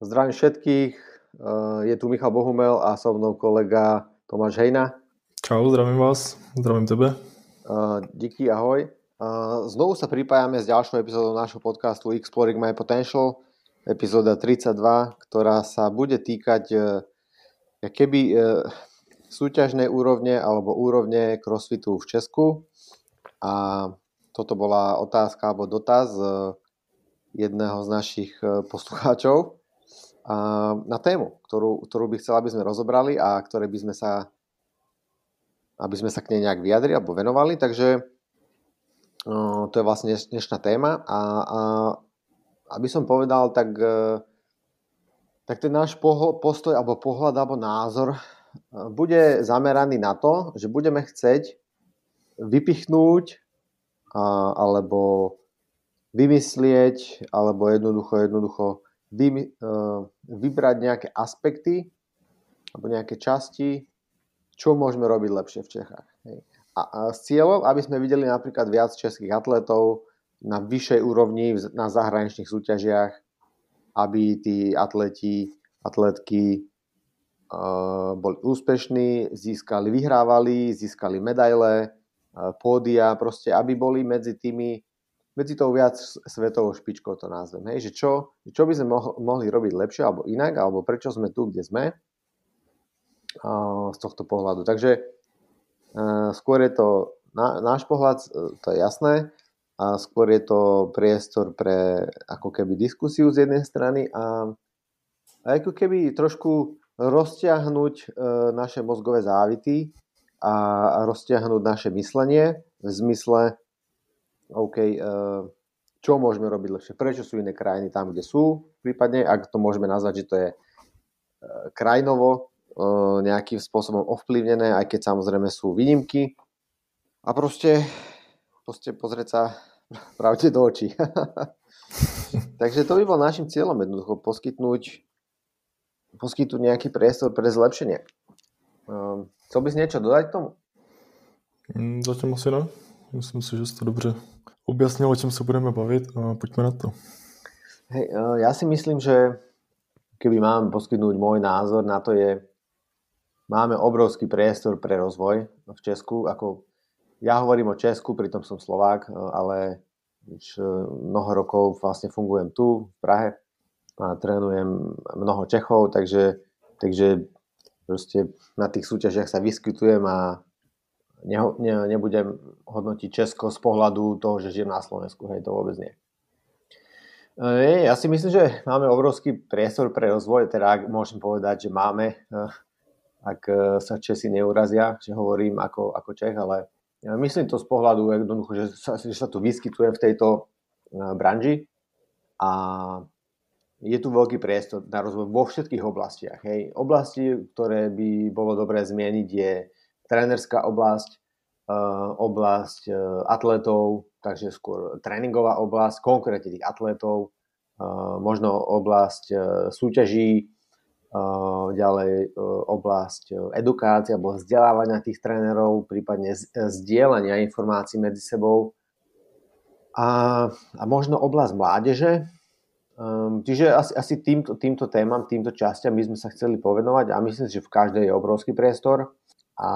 Zdravím všetkých, eh, je tu Michal Bohumel a so mnou kolega Tomáš Hejna. Čau, zdravím vás, zdravím tebe. Eh, díky, ahoj. Eh, znovu sa pripájame s ďalšou epizódou nášho podcastu Exploring My Potential, epizóda 32, ktorá sa bude týkať keby súťažnej úrovne alebo úrovne crossfitu v Česku. A toto bola otázka alebo dotaz jedného z našich poslucháčov na tému, ktorú, ktorú by chcela, aby sme rozobrali a ktoré by sme sa aby sme sa k nej nejak vyjadri alebo venovali, takže to je vlastne dnešná téma. A, a aby som povedal, tak, e, tak ten náš postoj alebo pohľad alebo názor e, bude zameraný na to, že budeme chcieť vypichnúť alebo vymyslieť alebo jednoducho, jednoducho vy, uh, vybrať nejaké aspekty alebo nejaké časti, čo môžeme robiť lepšie v Čechách. Hej. A, a s cieľom, aby sme videli napríklad viac českých atletov na vyššej úrovni na zahraničných súťažiach, aby tí atleti, atletky uh, boli úspešní, získali, vyhrávali, získali medaile, uh, pódia, proste aby boli medzi tými medzi tou viac svetovou špičkou to názvem. Hej, že čo, čo by sme mohli, robiť lepšie alebo inak, alebo prečo sme tu, kde sme z tohto pohľadu. Takže e, skôr je to náš pohľad, e, to je jasné, a skôr je to priestor pre ako keby diskusiu z jednej strany a, a ako keby trošku roztiahnuť e, naše mozgové závity a, roztiahnuť naše myslenie v zmysle OK, eh, čo môžeme robiť lepšie, prečo sú iné krajiny tam, kde sú, prípadne, ak to môžeme nazvať, že to je eh, krajinovo eh, nejakým spôsobom ovplyvnené, aj keď samozrejme sú výnimky. A proste, proste pozrieť sa pravde do očí. Takže to by bol našim cieľom jednoducho poskytnúť, poskytnúť nejaký priestor pre zlepšenie. Chcel bys niečo dodať k tomu? Mm, zatím asi ne. Myslím si, že si to dobře objasnil, o čem sa budeme baviť a poďme na to. Hej, e, ja si myslím, že keby mám poskytnúť môj názor na to je, máme obrovský priestor pre rozvoj v Česku. Ako, ja hovorím o Česku, pritom som Slovák, e, ale už e, mnoho rokov vlastne fungujem tu, v Prahe a trénujem mnoho Čechov, takže, takže proste na tých súťažiach sa vyskytujem a ne, ne, nebudem hodnotiť Česko z pohľadu toho, že žijem na Slovensku, hej, to vôbec nie. E, ja si myslím, že máme obrovský priestor pre rozvoj, teda ak môžem povedať, že máme, e, ak e, sa Česi neurazia, že hovorím ako, ako Čech, ale myslím to z pohľadu jednoducho, že sa, že sa tu vyskytujem v tejto branži a je tu veľký priestor na rozvoj vo všetkých oblastiach. Hej. Oblasti, ktoré by bolo dobré zmieniť, je trénerská oblasť, eh, oblasť eh, atletov, takže skôr tréningová oblasť, konkrétne tých atletov, eh, možno oblasť súťaží, ďalej oblasť edukácie alebo vzdelávania tých trénerov, prípadne zdieľania informácií medzi sebou a, a možno oblasť mládeže. Čiže asi, asi týmto, týmto témam, týmto častiam by sme sa chceli povenovať a myslím že v každej je obrovský priestor. A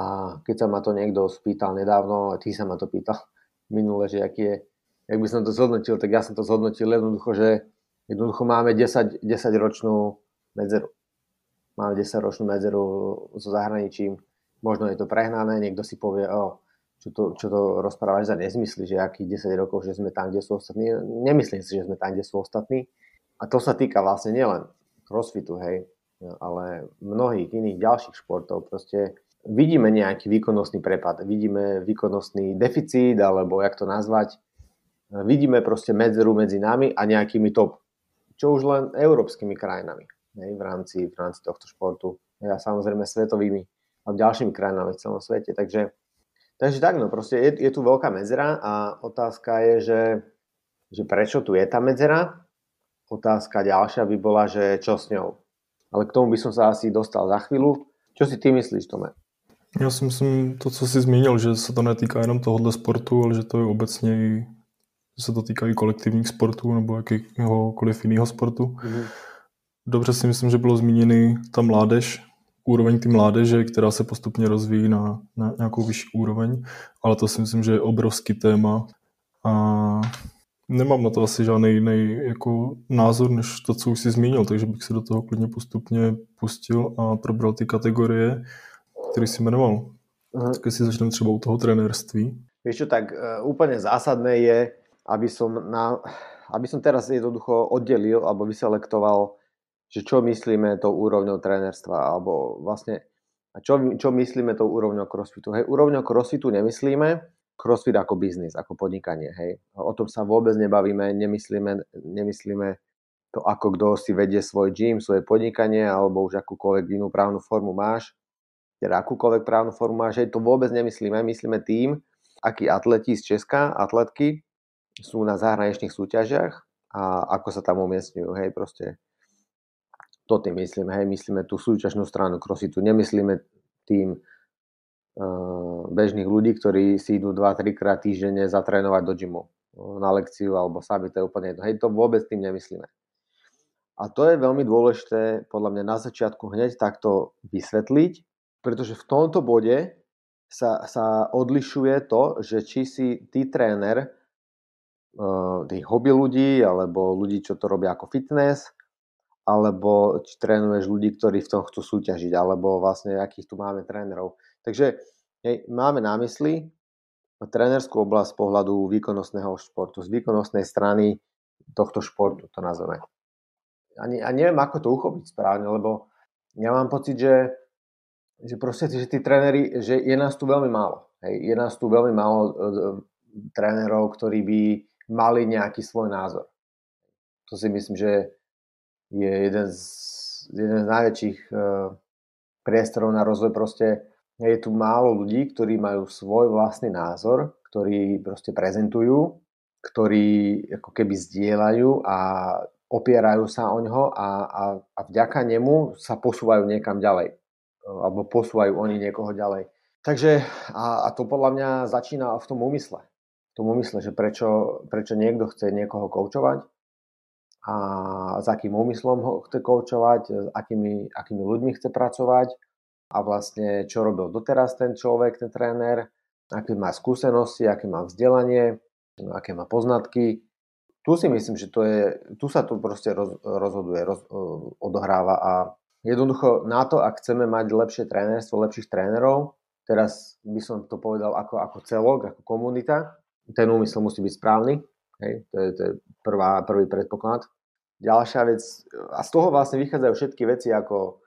keď sa ma to niekto spýtal nedávno, a ty sa ma to pýtal minule, že aký je, jak by som to zhodnotil, tak ja som to zhodnotil jednoducho, že jednoducho máme 10, 10 ročnú medzeru. Máme 10 ročnú medzeru so zahraničím. Možno je to prehnané, niekto si povie, o, čo to, čo to rozprávaš za nezmysly, že akých 10 rokov, že sme tam, kde sú ostatní. Nemyslím si, že sme tam, kde sú ostatní. A to sa týka vlastne nielen crossfitu, hej, ale mnohých iných ďalších športov. Proste vidíme nejaký výkonnostný prepad, vidíme výkonnostný deficit, alebo jak to nazvať, vidíme proste medzeru medzi nami a nejakými top, čo už len európskymi krajinami hej, v, rámci, v rámci tohto športu a samozrejme svetovými a ďalšími krajinami v celom svete. Takže, takže tak, no proste je, je tu veľká medzera a otázka je, že, že prečo tu je tá medzera. Otázka ďalšia by bola, že čo s ňou. Ale k tomu by som sa asi dostal za chvíľu. Čo si ty myslíš, Tome? Já si myslím, to, co jsi zmínil, že se to netýká jenom tohohle sportu, ale že to je obecně i, že se to týká i kolektivních sportů nebo jakéhokoliv jiného sportu. Mm-hmm. dobře si myslím, že bylo zmíněny ta mládež, úroveň ty mládeže, která se postupně rozvíjí na, na nějakou vyšší úroveň, ale to si myslím, že je obrovský téma a nemám na to asi žádný jiný jako názor, než to, co už si zmínil, takže bych se do toho klidně postupně pustil a probral ty kategorie, které si jmenoval. Uh-huh. Tak si začneme třeba u toho trenérství. Vieš čo, tak uh, úplne zásadné je, aby som, na, aby som teraz jednoducho oddelil alebo vyselektoval, že čo myslíme tou úrovňou trénerstva, alebo vlastne čo, čo myslíme tou úrovňou crossfitu. Hej, úrovňou crossfitu nemyslíme crossfit ako biznis, ako podnikanie. Hej. O tom sa vôbec nebavíme, nemyslíme, nemyslíme to, ako kto si vedie svoj gym, svoje podnikanie, alebo už akúkoľvek inú právnu formu máš, teda akúkoľvek právnu formu máš, hej, to vôbec nemyslíme. Myslíme tým, akí atleti z Česka, atletky sú na zahraničných súťažiach a ako sa tam umiestňujú, hej, proste to tým myslíme, hej, myslíme tú súťažnú stranu crossfitu, nemyslíme tým uh, bežných ľudí, ktorí si idú 2-3 krát týždenne zatrénovať do gymu na lekciu alebo sami, to je úplne jedno. Hej, to vôbec tým nemyslíme. A to je veľmi dôležité podľa mňa na začiatku hneď takto vysvetliť, pretože v tomto bode sa, sa odlišuje to, že či si ty tréner uh, tých hobby ľudí, alebo ľudí, čo to robia ako fitness, alebo či trénuješ ľudí, ktorí v tom chcú súťažiť, alebo vlastne akých tu máme trénerov. Takže hej, máme na mysli trénerskú oblasť z pohľadu výkonnostného športu, z výkonnostnej strany tohto športu, to nazveme. A, ne, a neviem, ako to uchopiť správne, lebo ja mám pocit, že že proste, že tí tréneri, že je nás tu veľmi málo. Hej, je nás tu veľmi málo uh, trénerov, ktorí by mali nejaký svoj názor. To si myslím, že je jeden z, jeden z najväčších uh, priestorov na rozvoj. Proste je tu málo ľudí, ktorí majú svoj vlastný názor, ktorí proste prezentujú, ktorí ako keby zdieľajú a opierajú sa o ňo a, a, a vďaka nemu sa posúvajú niekam ďalej alebo posúvajú oni niekoho ďalej. Takže a, a to podľa mňa začína v tom úmysle. V tom úmysle, že prečo, prečo niekto chce niekoho koučovať a s akým úmyslom ho chce koučovať, s akými, akými ľuďmi chce pracovať a vlastne čo robil doteraz ten človek, ten tréner, aké má skúsenosti, aké má vzdelanie, aké má poznatky. Tu si myslím, že to je, tu sa to proste roz, rozhoduje, roz, odohráva a Jednoducho na to, ak chceme mať lepšie trénerstvo, lepších trénerov, teraz by som to povedal ako, ako celok, ako komunita, ten úmysel musí byť správny, hej, to je, to je prvá, prvý predpoklad. Ďalšia vec, a z toho vlastne vychádzajú všetky veci ako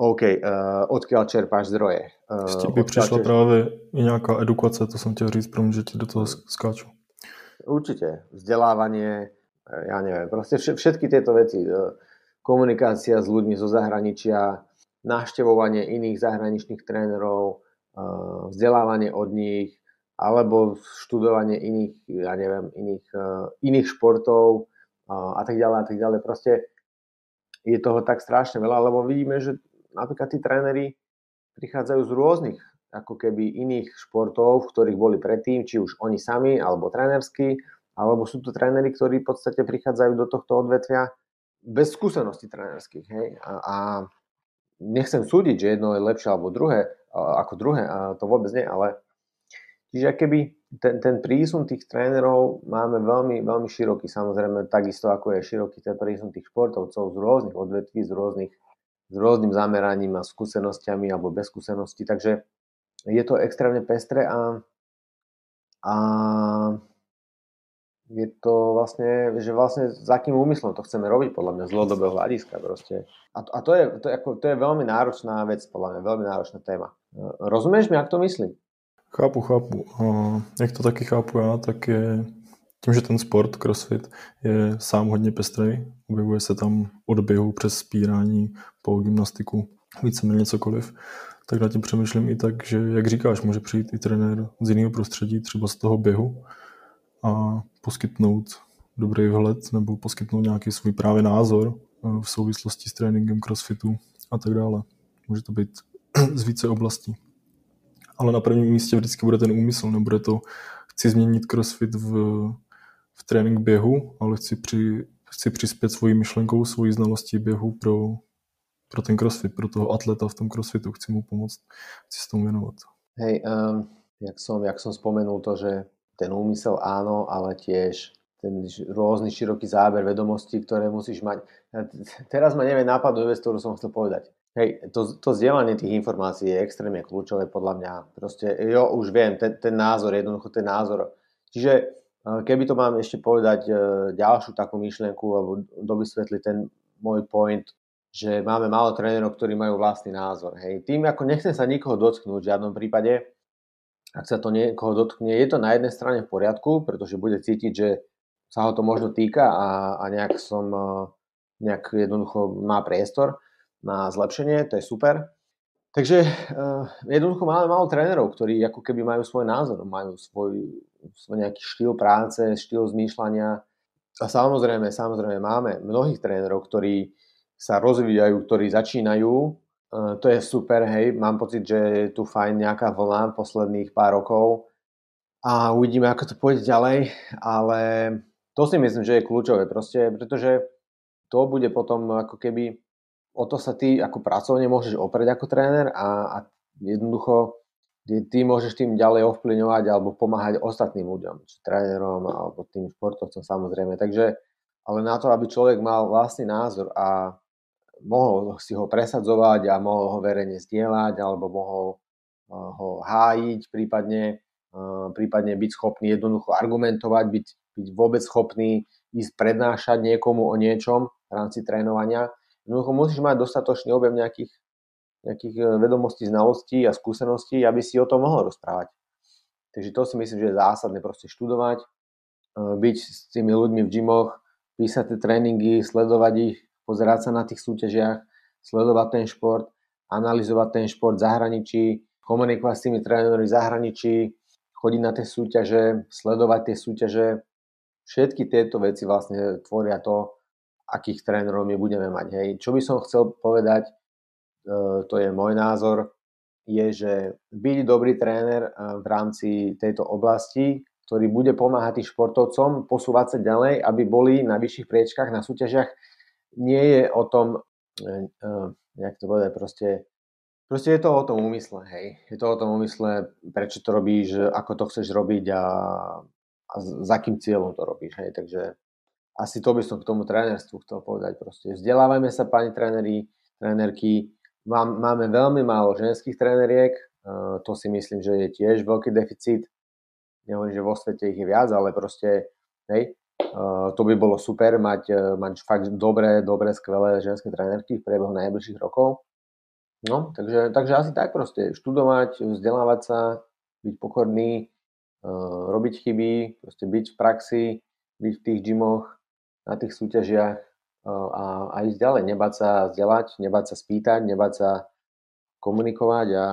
OK, uh, odkiaľ čerpáš zdroje. Uh, S tím by přišla čerpáš... právě i nějaká edukace, to som chtěl říct, že ti do toho skáču. Určite, vzdelávanie, ja neviem, proste všetky tieto veci. Uh, komunikácia s ľuďmi zo zahraničia, navštevovanie iných zahraničných trénerov, eh, vzdelávanie od nich, alebo študovanie iných, ja neviem, iných, eh, iných športov eh, a tak ďalej a tak ďalej. Proste je toho tak strašne veľa, lebo vidíme, že napríklad tí tréneri prichádzajú z rôznych ako keby iných športov, v ktorých boli predtým, či už oni sami, alebo trénersky, alebo sú to tréneri, ktorí v podstate prichádzajú do tohto odvetvia bez skúseností trénerských. Hej? A, a nechcem súdiť, že jedno je lepšie alebo druhé, ako druhé, a to vôbec nie, ale čiže keby ten, ten prísun tých trénerov máme veľmi, veľmi široký, samozrejme takisto ako je široký ten prísun tých športovcov z rôznych odvetví, z rôznych s rôznym zameraním a skúsenostiami alebo bez skúseností, takže je to extrémne pestré a, a je to vlastne, že vlastne s akým úmyslom to chceme robiť, podľa mňa z dlhodobého hľadiska proste. A, a to, je, to, je, ako, to je veľmi náročná vec, podľa mňa, veľmi náročná téma. Rozumieš mi, jak to myslím? Chápu, chápu. A jak to taky chápu já, tak je tím, že ten sport CrossFit je sám hodně pestrý, objevuje se tam od běhu přes spírání po gymnastiku, víceméně cokoliv, tak na tím přemýšlím i tak, že jak říkáš, může přijít i trenér z jiného prostředí, třeba z toho běhu a poskytnout dobrý vhled nebo poskytnout nějaký svůj právě názor eh, v souvislosti s tréninkem crossfitu a tak dále. Může to být z více oblastí. Ale na prvním místě vždycky bude ten úmysl, nebude to chci změnit crossfit v, v trénink běhu, ale chci při, chci přispět svojí myšlenkou, svojí znalostí běhu pro, pro ten crossfit, pro toho atleta v tom crossfitu. Chci mu pomoct, chci s tomu věnovat. Hej, um, jak, som, jak som spomenul to, že ten úmysel áno, ale tiež ten rôzny široký záber vedomostí, ktoré musíš mať. Teraz ma neviem nápadnúť vec, ktorú som chcel povedať. Hej, to, to zdieľanie tých informácií je extrémne kľúčové podľa mňa. Proste, jo, už viem, ten, ten názor, jednoducho ten názor. Čiže eh, keby to mám ešte povedať eh, ďalšiu takú myšlienku alebo dovysvetliť ten môj point, že máme málo trénerov, ktorí majú vlastný názor. Hej. Tým, ako nechcem sa nikoho dotknúť v žiadnom prípade, ak sa to niekoho dotkne, je to na jednej strane v poriadku, pretože bude cítiť, že sa ho to možno týka a, a nejak som eh, nejak jednoducho má priestor na zlepšenie, to je super. Takže uh, jednoducho máme málo trénerov, ktorí ako keby majú svoj názor, majú svoj, svoj nejaký štýl práce, štýl zmýšľania. A samozrejme, samozrejme máme mnohých trénerov, ktorí sa rozvíjajú, ktorí začínajú. Uh, to je super, hej, mám pocit, že je tu fajn nejaká vlna posledných pár rokov a uvidíme, ako to pôjde ďalej, ale to si myslím, že je kľúčové proste, pretože to bude potom ako keby o to sa ty ako pracovne môžeš oprieť ako tréner a, a jednoducho ty, ty môžeš tým ďalej ovplyvňovať alebo pomáhať ostatným ľuďom, či trénerom alebo tým športovcom samozrejme. Takže, ale na to, aby človek mal vlastný názor a mohol si ho presadzovať a mohol ho verejne zdieľať alebo mohol uh, ho hájiť, prípadne, uh, prípadne byť schopný jednoducho argumentovať, byť, byť vôbec schopný ísť prednášať niekomu o niečom v rámci trénovania, Jednoducho musíš mať dostatočný objem nejakých, nejakých e, vedomostí, znalostí a skúseností, aby si o tom mohol rozprávať. Takže to si myslím, že je zásadné proste študovať, byť s tými ľuďmi v gymoch, písať tie tréningy, sledovať ich, pozerať sa na tých súťažiach, sledovať ten šport, analyzovať ten šport v zahraničí, komunikovať s tými trénermi v zahraničí, chodiť na tie súťaže, sledovať tie súťaže. Všetky tieto veci vlastne tvoria to, akých trénerov my budeme mať. Hej. Čo by som chcel povedať, e, to je môj názor, je, že byť dobrý tréner e, v rámci tejto oblasti, ktorý bude pomáhať tým športovcom posúvať sa ďalej, aby boli na vyšších priečkách, na súťažiach, nie je o tom, e, jak to povedať, proste, proste je to o tom úmysle, hej. Je to o tom úmysle, prečo to robíš, ako to chceš robiť a, a za akým cieľom to robíš, hej. Takže asi to by som k tomu trénerstvu chcel povedať. Proste vzdelávajme sa, pani tréneri, trénerky. Mám, máme veľmi málo ženských tréneriek, uh, to si myslím, že je tiež veľký deficit. Nehovorím, že vo svete ich je viac, ale proste, hej, uh, to by bolo super mať, uh, mať fakt dobré, dobré, skvelé ženské trénerky v priebehu najbližších rokov. No, takže, takže asi tak proste, študovať, vzdelávať sa, byť pokorný, uh, robiť chyby, proste byť v praxi, byť v tých gymoch, na tých súťažiach a, a ísť ďalej, nebať sa vzdelať, nebať sa spýtať, nebať sa komunikovať a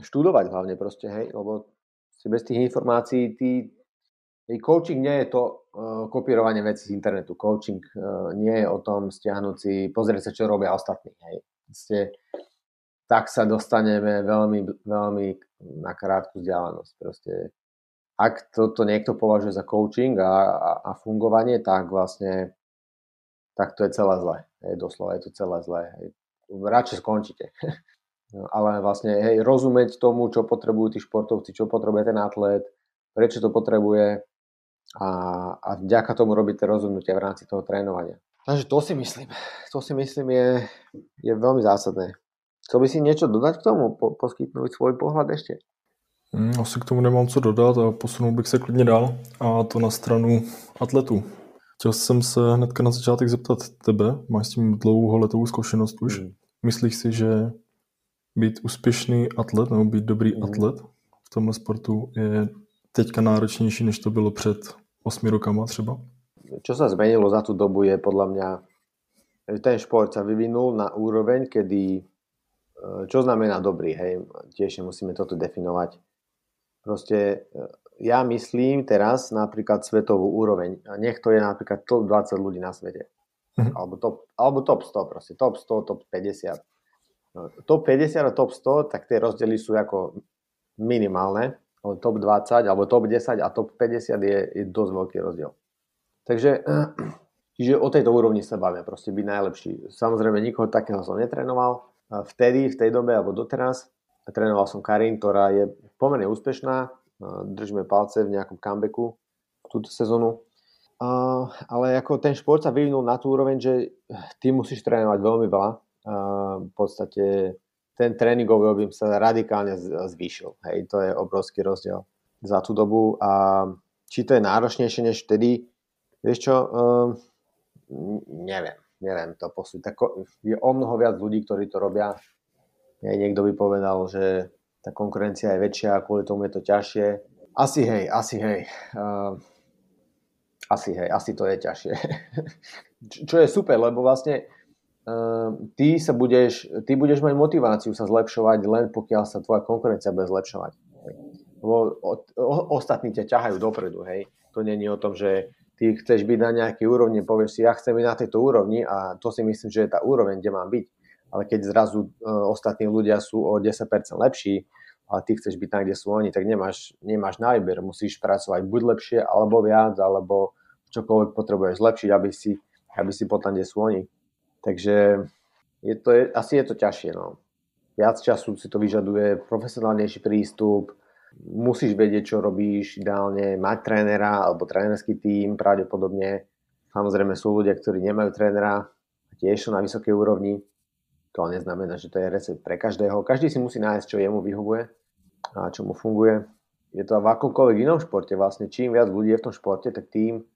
študovať hlavne proste, hej, lebo si bez tých informácií ty, coaching nie je to uh, kopírovanie vecí z internetu, coaching uh, nie je o tom stiahnuť si, pozrieť sa, čo robia ostatní, hej. Ste, tak sa dostaneme veľmi, veľmi na krátku vzdialenosť. Proste ak toto niekto považuje za coaching a, a, a fungovanie, tak vlastne tak to je celé zlé. Hej, doslova je to celé zlé. Hej. Radšej skončíte. No, ale vlastne hej, rozumieť tomu, čo potrebujú tí športovci, čo potrebuje ten atlet, prečo to potrebuje a, a vďaka tomu robiť tie rozhodnutia v rámci toho trénovania. Takže to si myslím. To si myslím je, je veľmi zásadné. Chcel by si niečo dodať k tomu? Po, poskytnúť svoj pohľad ešte? Hmm, asi k tomu nemám co dodat a posunul bych se klidně dál a to na stranu atletů. Chtěl jsem se hnedka na začátek zeptat tebe, máš s tím dlouholetou zkušenost už. Hmm. Myslíš si, že být úspěšný atlet nebo být dobrý hmm. atlet v tomhle sportu je teďka náročnější, než to bylo před 8 rokama třeba? Čo sa zmenilo za tú dobu je podľa mňa, ten šport sa vyvinul na úroveň, kedy, čo znamená dobrý, hej, tiež musíme toto definovať Proste e, ja myslím teraz napríklad svetovú úroveň. Nech to je napríklad top 20 ľudí na svete. Mm-hmm. Alebo, top, alebo top 100 proste. Top 100, top 50. No, top 50 a top 100, tak tie rozdiely sú ako minimálne. Top 20 alebo top 10 a top 50 je, je dosť veľký rozdiel. Takže Čiže o tejto úrovni sa bavíme, proste byť najlepší. Samozrejme, nikoho takého som netrénoval. Vtedy, v tej dobe, alebo doteraz, trénoval som Karin, ktorá je pomerne úspešná. Držíme palce v nejakom comebacku túto sezónu. Ale ako ten šport sa vyvinul na tú úroveň, že ty musíš trénovať veľmi veľa. V podstate ten tréningový objem sa radikálne zvýšil. Hej, to je obrovský rozdiel za tú dobu. A či to je náročnejšie než vtedy, vieš čo, neviem, neviem to posúť. Je o mnoho viac ľudí, ktorí to robia. Hej, niekto by povedal, že tá konkurencia je väčšia a kvôli tomu je to ťažšie. Asi hej, asi hej. Uh, asi hej, asi to je ťažšie. Čo je super, lebo vlastne ty sa budeš, ty budeš mať motiváciu sa zlepšovať len pokiaľ sa tvoja konkurencia bude zlepšovať. Lebo ostatní ťa ťahajú dopredu, hej. To není o tom, že ty chceš byť na nejakej úrovni, povieš si, ja chcem byť na tejto úrovni a to si myslím, že je tá úroveň, kde mám byť. Ale keď zrazu uh, ostatní ľudia sú o 10% lepší, a ty chceš byť tam, kde sú oni, tak nemáš, nemáš na výber. Musíš pracovať buď lepšie, alebo viac, alebo čokoľvek potrebuješ zlepšiť, aby si, aby si potom, kde sú oni. Takže je to, asi je to ťažšie. No. Viac času si to vyžaduje, profesionálnejší prístup, musíš vedieť, čo robíš, ideálne mať trénera alebo trénerský tím pravdepodobne. Samozrejme sú ľudia, ktorí nemajú trénera tiež sú na vysokej úrovni. To neznamená, že to je recept pre každého. Každý si musí nájsť, čo jemu vyhovuje a čo mu funguje. Je to v akomkoľvek inom športe vlastne. Čím viac ľudí je v tom športe, tak tým,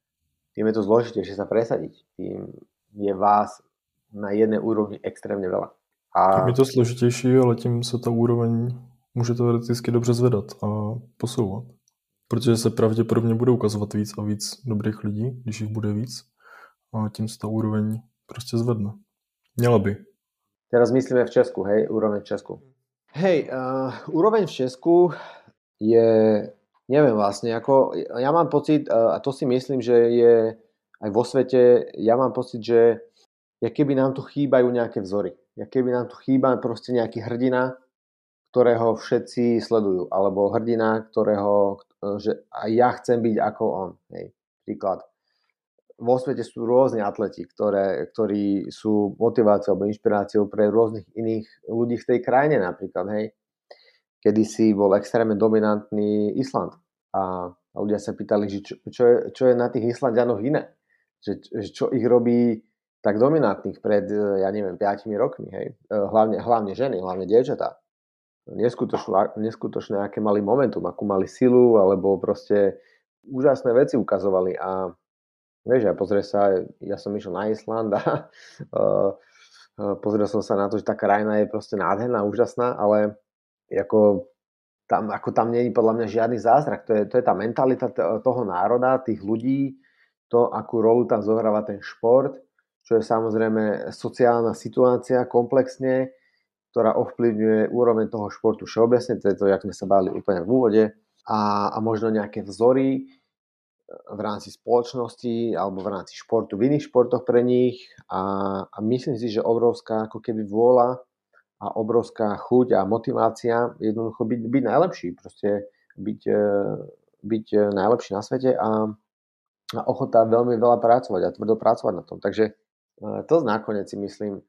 tým je to zložitejšie sa presadiť. Tým je vás na jednej úrovni extrémne veľa. A... Tím je to složitější, ale tím se ta úroveň může teoreticky dobře zvedat a posouvat. Protože se pravděpodobně bude ukazovat víc a víc dobrých lidí, když jich bude víc a tím se ta úroveň prostě zvedne. Měla by. Teraz myslíme v Česku, hej, úroveň v Česku. Hej, uh, úroveň v Česku je, neviem vlastne, ako, ja mám pocit, uh, a to si myslím, že je aj vo svete, ja mám pocit, že ja keby nám tu chýbajú nejaké vzory. Ja keby nám tu chýba proste nejaký hrdina, ktorého všetci sledujú, alebo hrdina, ktorého, že ja chcem byť ako on. Hej. Príklad. Vo svete sú rôzni atleti, ktoré, ktorí sú motiváciou alebo inšpiráciou pre rôznych iných ľudí v tej krajine napríklad. Hej. Kedy si bol extrémne dominantný Island a, a ľudia sa pýtali, že čo, čo, je, čo je na tých Islandianoch iné. Že čo ich robí tak dominantných pred, ja neviem, 5 rokmi, hej. Hlavne, hlavne ženy, hlavne dievčatá neskutočné, aké mali momentum, akú mali silu, alebo proste úžasné veci ukazovali a vieš, ja pozrie sa, ja som išiel na Island a uh, pozrel som sa na to, že tá krajina je proste nádherná, úžasná, ale ako tam, ako tam nie je podľa mňa žiadny zázrak. To je, to je tá mentalita toho národa, tých ľudí, to, akú rolu tam zohráva ten šport, čo je samozrejme sociálna situácia komplexne, ktorá ovplyvňuje úroveň toho športu všeobecne, to je to, jak sme sa bavili úplne v úvode, a, a možno nejaké vzory e, v rámci spoločnosti alebo v rámci športu, v iných športoch pre nich a, a myslím si, že obrovská ako keby vôľa a obrovská chuť a motivácia jednoducho byť, byť najlepší, proste byť, e, byť e, najlepší na svete a, a ochota veľmi veľa pracovať a tvrdo pracovať na tom. Takže to nakoniec si myslím,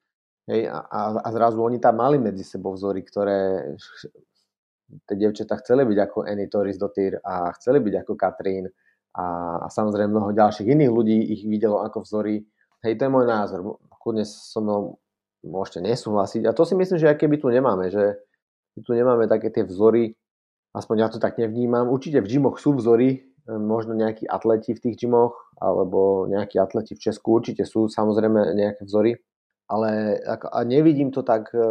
Hej, a, a zrazu oni tam mali medzi sebou vzory, ktoré tie devčatá chceli byť ako Annie Torres Dottir a chceli byť ako Katrín a, a samozrejme mnoho ďalších iných ľudí ich videlo ako vzory. Hej, to je môj názor. Kudne so mnou môžete nesúhlasiť. A to si myslím, že aj keby tu nemáme, že tu nemáme také tie vzory, aspoň ja to tak nevnímam. Určite v gymoch sú vzory, možno nejakí atleti v tých gymoch, alebo nejakí atleti v Česku, určite sú samozrejme nejaké vzory, ale a nevidím to tak, e,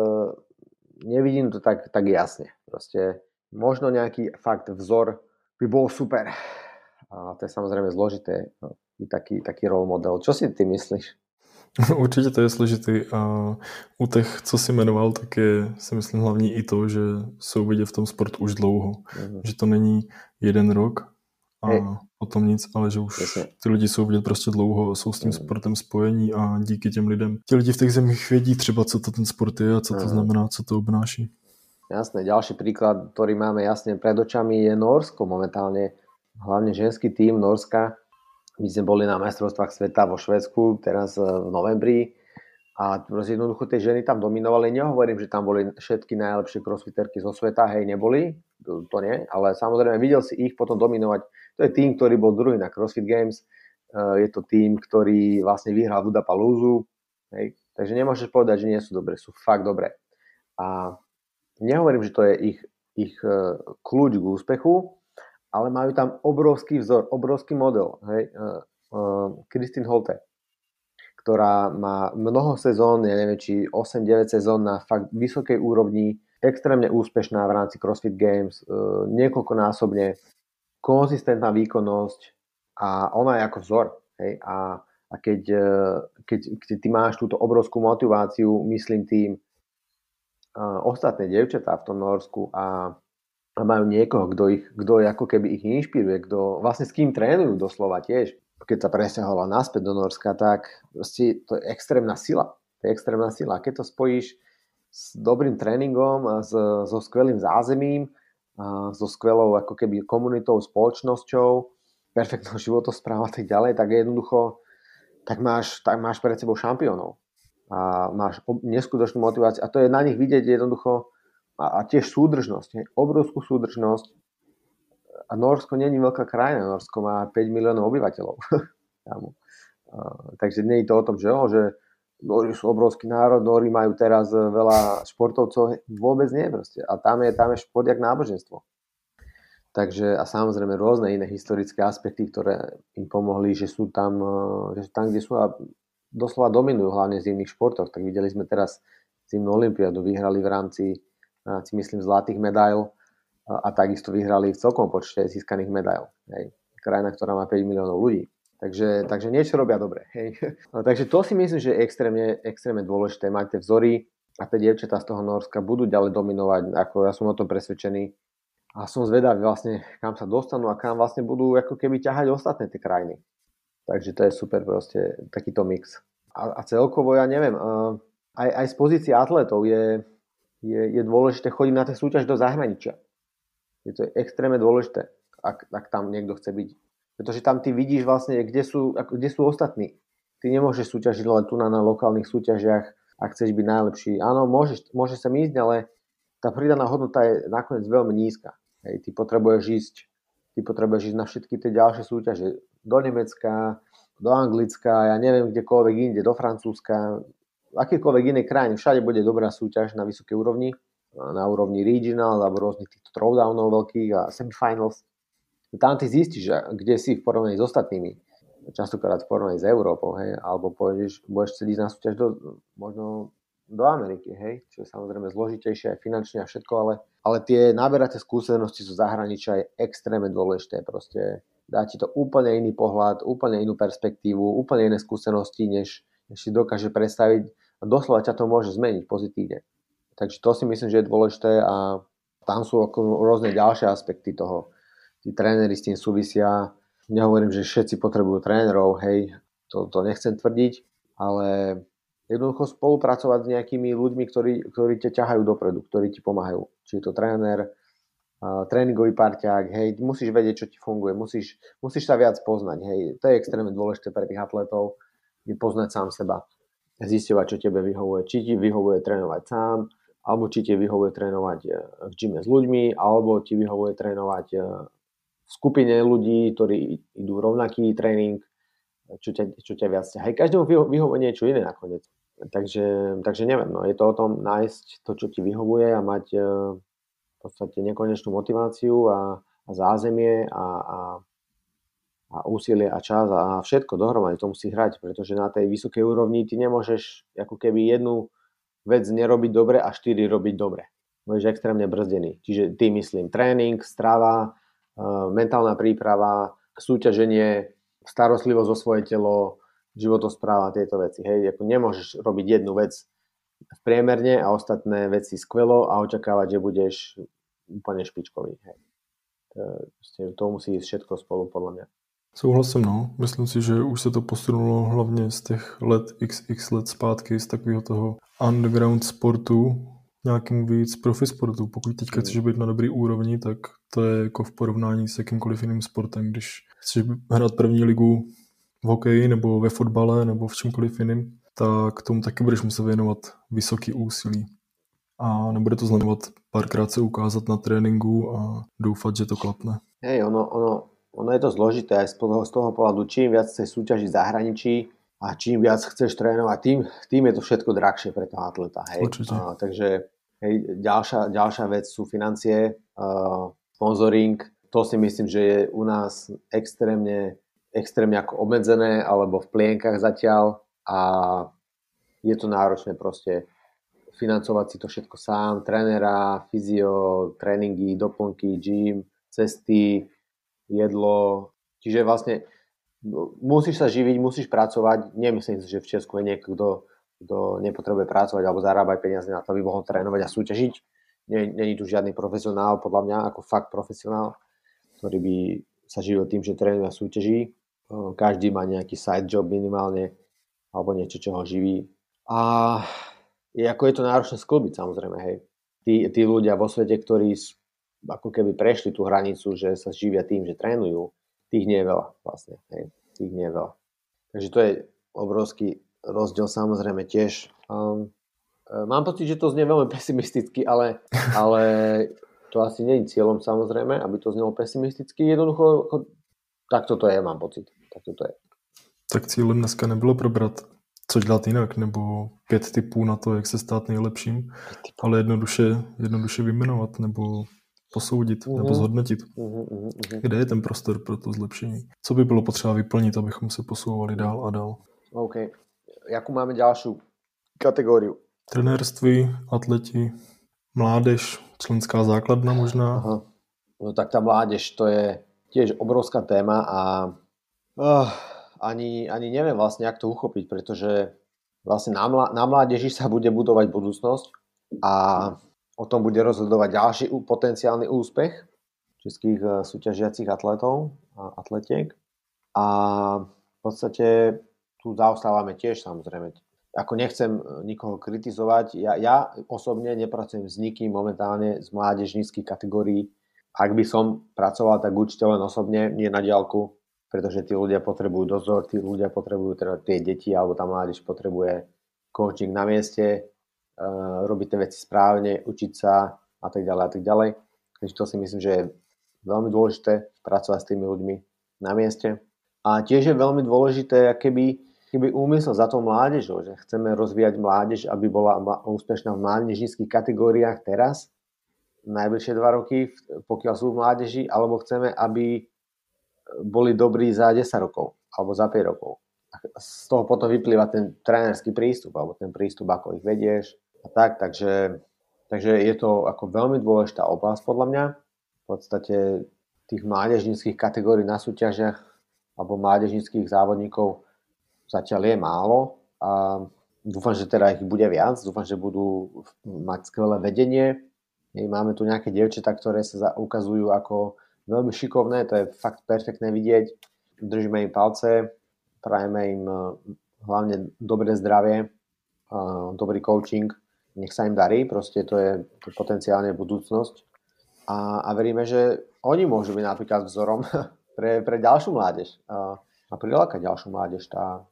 nevidím to tak, tak jasne. Proste možno nejaký fakt vzor by bol super. A to je samozrejme zložité, no, taký, taký role model. Čo si ty myslíš? Určitě to je složitý a u těch, co si jmenoval, tak je si myslím hlavní i to, že jsou vidět v tom sportu už dlouho. Mm-hmm. Že to není jeden rok, a Hej. o tom nic, ale že už Jasně. ty lidi jsou vidět prostě dlouho, jsou s tím mm. sportem spojení a díky těm lidem. Ti lidi v těch zemích vědí třeba, co to ten sport je a co to mm. znamená, co to obnáší. Jasné, ďalší príklad, ktorý máme jasne pred očami je Norsko momentálne, hlavne ženský tým Norska My sme boli na majstrovstvách sveta vo Švedsku teraz e, v novembri a proste jednoducho tie ženy tam dominovali. Nehovorím, že tam boli všetky najlepšie crossfiterky zo sveta, hej, neboli, to, to nie, ale samozrejme videl si ich potom dominovať. To je tým, ktorý bol druhý na CrossFit Games, e, je to tým, ktorý vlastne vyhral Budapalúzu, hej, takže nemôžeš povedať, že nie sú dobré, sú fakt dobré. A nehovorím, že to je ich, ich e, kľúč k úspechu, ale majú tam obrovský vzor, obrovský model. Hej? Kristin uh, Holte, ktorá má mnoho sezón, ja neviem, či 8-9 sezón na fakt vysokej úrovni, extrémne úspešná v rámci CrossFit Games, niekoľkonásobne, konzistentná výkonnosť a ona je ako vzor. Hej? A, a keď, uh, keď, keď ty máš túto obrovskú motiváciu, myslím tým, uh, ostatné devčatá v tom Norsku a a majú niekoho, kto, ich, kto ako keby ich inšpiruje, kto vlastne s kým trénujú doslova tiež. Keď sa presťahovala naspäť do Norska, tak proste to je extrémna sila. To je extrémna sila. Keď to spojíš s dobrým tréningom, s, so skvelým zázemím, so skvelou ako keby komunitou, spoločnosťou, perfektnou životosprávou a tak ďalej, tak jednoducho tak máš, tak máš pred sebou šampiónov. A máš neskutočnú motiváciu. A to je na nich vidieť jednoducho, a, a tiež súdržnosť, ne? obrovskú súdržnosť. A Norsko není veľká krajina, Norsko má 5 miliónov obyvateľov. takže nie je to o tom, že, oh, že Nóri sú obrovský národ, Nóri majú teraz veľa športovcov, vôbec nie proste. A tam je, tam je šport jak náboženstvo. Takže a samozrejme rôzne iné historické aspekty, ktoré im pomohli, že sú tam, že sú tam kde sú a doslova dominujú hlavne v zimných športoch. Tak videli sme teraz zimnú olimpiádu, vyhrali v rámci si myslím, zlatých medail a takisto vyhrali v celkom počte získaných medail. Hej. Krajina, ktorá má 5 miliónov ľudí. Takže, takže niečo robia dobre. Hej. No, takže to si myslím, že je extrémne, extrémne dôležité. Mať tie vzory a tie dievčatá z toho Norska budú ďalej dominovať, ako ja som o tom presvedčený. A som zvedavý vlastne, kam sa dostanú a kam vlastne budú ako keby ťahať ostatné tie krajiny. Takže to je super proste, takýto mix. A, a celkovo, ja neviem, aj, aj z pozície atletov je, je, je dôležité chodiť na tie súťaž do zahraničia. Je to extrémne dôležité, ak, ak tam niekto chce byť. Pretože tam ty vidíš vlastne, kde sú, kde sú ostatní. Ty nemôžeš súťažiť len tu na, na lokálnych súťažiach, ak chceš byť najlepší. Áno, môžeš, môžeš sa ísť, ale tá pridaná hodnota je nakoniec veľmi nízka. Hej, ty potrebuješ ísť ty potrebuješ ísť na všetky tie ďalšie súťaže do Nemecka, do Anglicka, ja neviem kdekoľvek inde, do Francúzska, v akýkoľvek inej krajine, všade bude dobrá súťaž na vysokej úrovni, na úrovni regional alebo rôznych týchto throwdownov veľkých a semifinals. Tam ty zistíš, kde si v porovnaní s ostatnými. Častokrát v porovnaní s Európou, hej, alebo pôjdeš, budeš chcieť ísť na súťaž do, možno do Ameriky, hej, čo je samozrejme zložitejšie aj finančne a všetko, ale, ale tie naberaté skúsenosti zo zahraničia je extrémne dôležité. Proste dá ti to úplne iný pohľad, úplne inú perspektívu, úplne iné skúsenosti, než, než si dokáže predstaviť doslova ťa to môže zmeniť pozitívne. Takže to si myslím, že je dôležité a tam sú rôzne ďalšie aspekty toho. Tí tréneri s tým súvisia. Nehovorím, že všetci potrebujú trénerov, hej, to, to nechcem tvrdiť, ale jednoducho spolupracovať s nejakými ľuďmi, ktorí, ktorí ťa ťahajú dopredu, ktorí ti pomáhajú. Či je to tréner, tréningový parťák, hej, musíš vedieť, čo ti funguje, musíš, musíš sa viac poznať, hej, to je extrémne dôležité pre tých atletov, poznať sám seba zistovať, čo tebe vyhovuje. Či ti vyhovuje trénovať sám, alebo či ti vyhovuje trénovať e, v gyme s ľuďmi, alebo ti vyhovuje trénovať e, v skupine ľudí, ktorí idú rovnaký tréning, čo ťa, čo ťa viac ťahá. Každému vyhovuje niečo iné nakoniec. Takže, takže neviem, no, je to o tom nájsť to, čo ti vyhovuje a mať e, v podstate nekonečnú motiváciu a, a zázemie a, a a úsilie a čas a všetko dohromady to musí hrať, pretože na tej vysokej úrovni ty nemôžeš ako keby jednu vec nerobiť dobre a štyri robiť dobre. Budeš extrémne brzdený. Čiže ty myslím tréning, strava, mentálna príprava, súťaženie, starostlivosť o svoje telo, životospráva, tieto veci. Hej, ako nemôžeš robiť jednu vec priemerne a ostatné veci skvelo a očakávať, že budeš úplne špičkový. Hej. To, to musí ísť všetko spolu podľa mňa. Souhlasím, no. Myslím si, že už se to posunulo hlavně z těch let xx let zpátky, z takového toho underground sportu nějakým víc profi sportu. Pokud teďka hmm. chceš být na dobrý úrovni, tak to je jako v porovnání s jakýmkoliv jiným sportem. Když chceš hrát první ligu v hokeji nebo ve fotbale nebo v čemkoliv jiném, tak tomu taky budeš muset věnovat vysoký úsilí. A nebude to znamenat párkrát se ukázat na tréninku a doufat, že to klapne. Hej, ono, ono, ono je to zložité aj z toho, z toho pohľadu, čím viac chceš súťažiť v zahraničí a čím viac chceš trénovať, tým, tým je to všetko drahšie pre toho atleta. Hej. Určite. A, takže hej, ďalšia, ďalšia vec sú financie, uh, sponsoring, to si myslím, že je u nás extrémne, extrémne ako obmedzené alebo v plienkach zatiaľ a je to náročné proste financovať si to všetko sám, trénera, fyzio, tréningy, doplnky, gym, cesty, jedlo. Čiže vlastne musíš sa živiť, musíš pracovať. Nemyslím si, že v Česku je niekto, kto, nepotrebuje pracovať alebo zarábať peniaze na to, aby mohol trénovať a súťažiť. Není tu žiadny profesionál, podľa mňa, ako fakt profesionál, ktorý by sa živil tým, že trénuje a súťaží. Každý má nejaký side job minimálne, alebo niečo, čo ho živí. A je, ako je to náročné sklbiť samozrejme, hej. Tí, tí ľudia vo svete, ktorí ako keby prešli tú hranicu, že sa živia tým, že trénujú, tých nie je veľa vlastne, hej. Tých nie je veľa. Takže to je obrovský rozdiel samozrejme tiež. Um, mám pocit, že to znie veľmi pesimisticky, ale, ale to asi nie je cieľom samozrejme, aby to znelo pesimisticky. Jednoducho, tak toto je, mám pocit. Tak toto je. Tak cílem dneska nebylo probrat co dělat jinak, nebo pět typů na to, jak se stát nejlepším, ale jednoduše, jednoduše vyjmenovat nebo posoudit uh-huh. nebo zhodnotit, uh-huh, uh-huh. kde je ten prostor pro to zlepšení. Co by bylo potřeba vyplnit, abychom se posouvali dál a dál. OK. Jakú máme ďalšiu kategóriu? Trenérství, atleti, mládež, členská základna možná. Aha. No tak tá mládež, to je tiež obrovská téma a uh, ani, ani neviem vlastne, jak to uchopiť, pretože vlastne na, mla, na mládeži sa bude budovať budúcnosť a o tom bude rozhodovať ďalší potenciálny úspech českých eh, súťažiacich atletov a atletiek. A v podstate tu zaostávame tiež samozrejme. Ako nechcem eh, nikoho kritizovať, ja, ja osobne nepracujem s nikým momentálne z mládežníckých kategórií. Ak by som pracoval, tak určite len osobne, nie na diálku, pretože tí ľudia potrebujú dozor, tí ľudia potrebujú, teda tie deti alebo tá mládež potrebuje coaching na mieste, robiť tie veci správne, učiť sa a tak ďalej a tak ďalej. Takže to si myslím, že je veľmi dôležité pracovať s tými ľuďmi na mieste. A tiež je veľmi dôležité, keby, keby úmysel za tou mládežou, že chceme rozvíjať mládež, aby bola úspešná v mládežnických kategóriách teraz, najbližšie dva roky, pokiaľ sú v mládeži, alebo chceme, aby boli dobrí za 10 rokov alebo za 5 rokov. Z toho potom vyplýva ten trénerský prístup alebo ten prístup, ako ich vedieš a tak, takže, takže je to ako veľmi dôležitá oblasť podľa mňa. V podstate tých mládežnických kategórií na súťažiach alebo mládežnických závodníkov zatiaľ je málo a dúfam, že teda ich bude viac, dúfam, že budú mať skvelé vedenie. Máme tu nejaké dievčatá, ktoré sa ukazujú ako veľmi šikovné, to je fakt perfektné vidieť. Držíme im palce, prajeme im eh, hlavne dobré zdravie, eh, dobrý coaching, nech sa im darí, proste to je, potenciálne budúcnosť. A, a veríme, že oni môžu byť napríklad vzorom pre, pre ďalšiu mládež a, a prilákať ďalšiu mládež. Tá,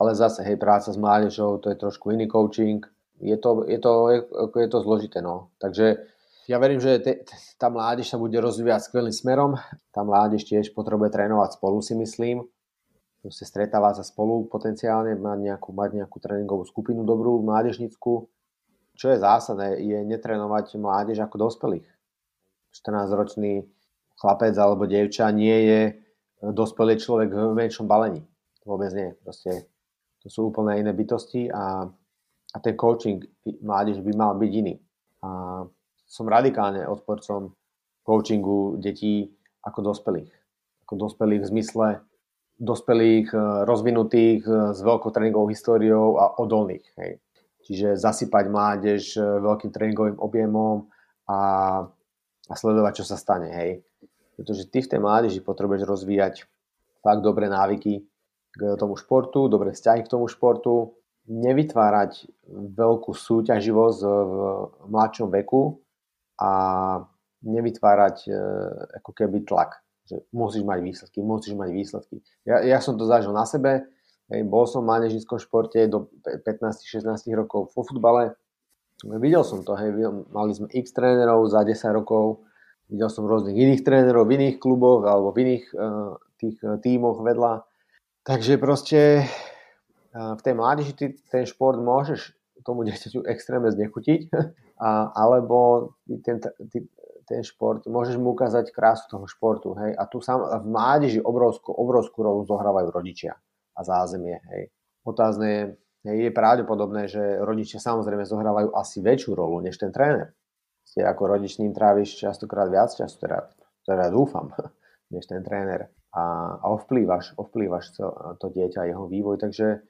ale zase, hej, práca s mládežou, to je trošku iný coaching, je to, je to, je, je to zložité, no. Takže ja verím, že te, tá mládež sa bude rozvíjať skvelým smerom. Tá mládež tiež potrebuje trénovať spolu, si myslím. Proste stretávať sa spolu potenciálne, mať nejakú, mať nejakú tréningovú skupinu dobrú, mládežnickú. Čo je zásadné, je netrénovať mládež ako dospelých. 14-ročný chlapec alebo dievča nie je dospelý človek v menšom balení. Vôbec nie. Proste to sú úplne iné bytosti a, a ten coaching mládež by mal byť iný. A som radikálne odporcom coachingu detí ako dospelých. Ako dospelých v zmysle dospelých, eh, rozvinutých eh, s veľkou tréningovou históriou a odolných. Hej. Čiže zasypať mládež eh, veľkým tréningovým objemom a, a sledovať, čo sa stane. Hej. Pretože ty v tej mládeži potrebuješ rozvíjať fakt dobré návyky k tomu športu, dobré vzťahy k tomu športu, nevytvárať veľkú súťaživosť v mladšom veku, a nevytvárať e, ako keby tlak. že musíš mať výsledky, musíš mať výsledky. Ja, ja som to zažil na sebe, hej, bol som v mládežníckom športe do 15-16 rokov vo futbale, videl som to, hej, mali sme x trénerov za 10 rokov, videl som rôznych iných trénerov v iných kluboch alebo v iných uh, tých uh, tímoch vedľa. Takže proste uh, v tej mládeži ty ten šport môžeš tomu dieťaťu extrémne znechutiť, a, alebo ten, ty, ten šport, môžeš mu ukázať krásu toho športu, hej, a tu sam, v mládeži obrovskú, obrovskú rolu zohrávajú rodičia a zázemie, hej. Otázne je, hej, je pravdepodobné, že rodičia samozrejme zohrávajú asi väčšiu rolu než ten tréner. Ste ako rodič ním tráviš častokrát viac času, teda, teda dúfam, než ten tréner a, a ovplývaš, ovplývaš to, dieťa jeho vývoj, takže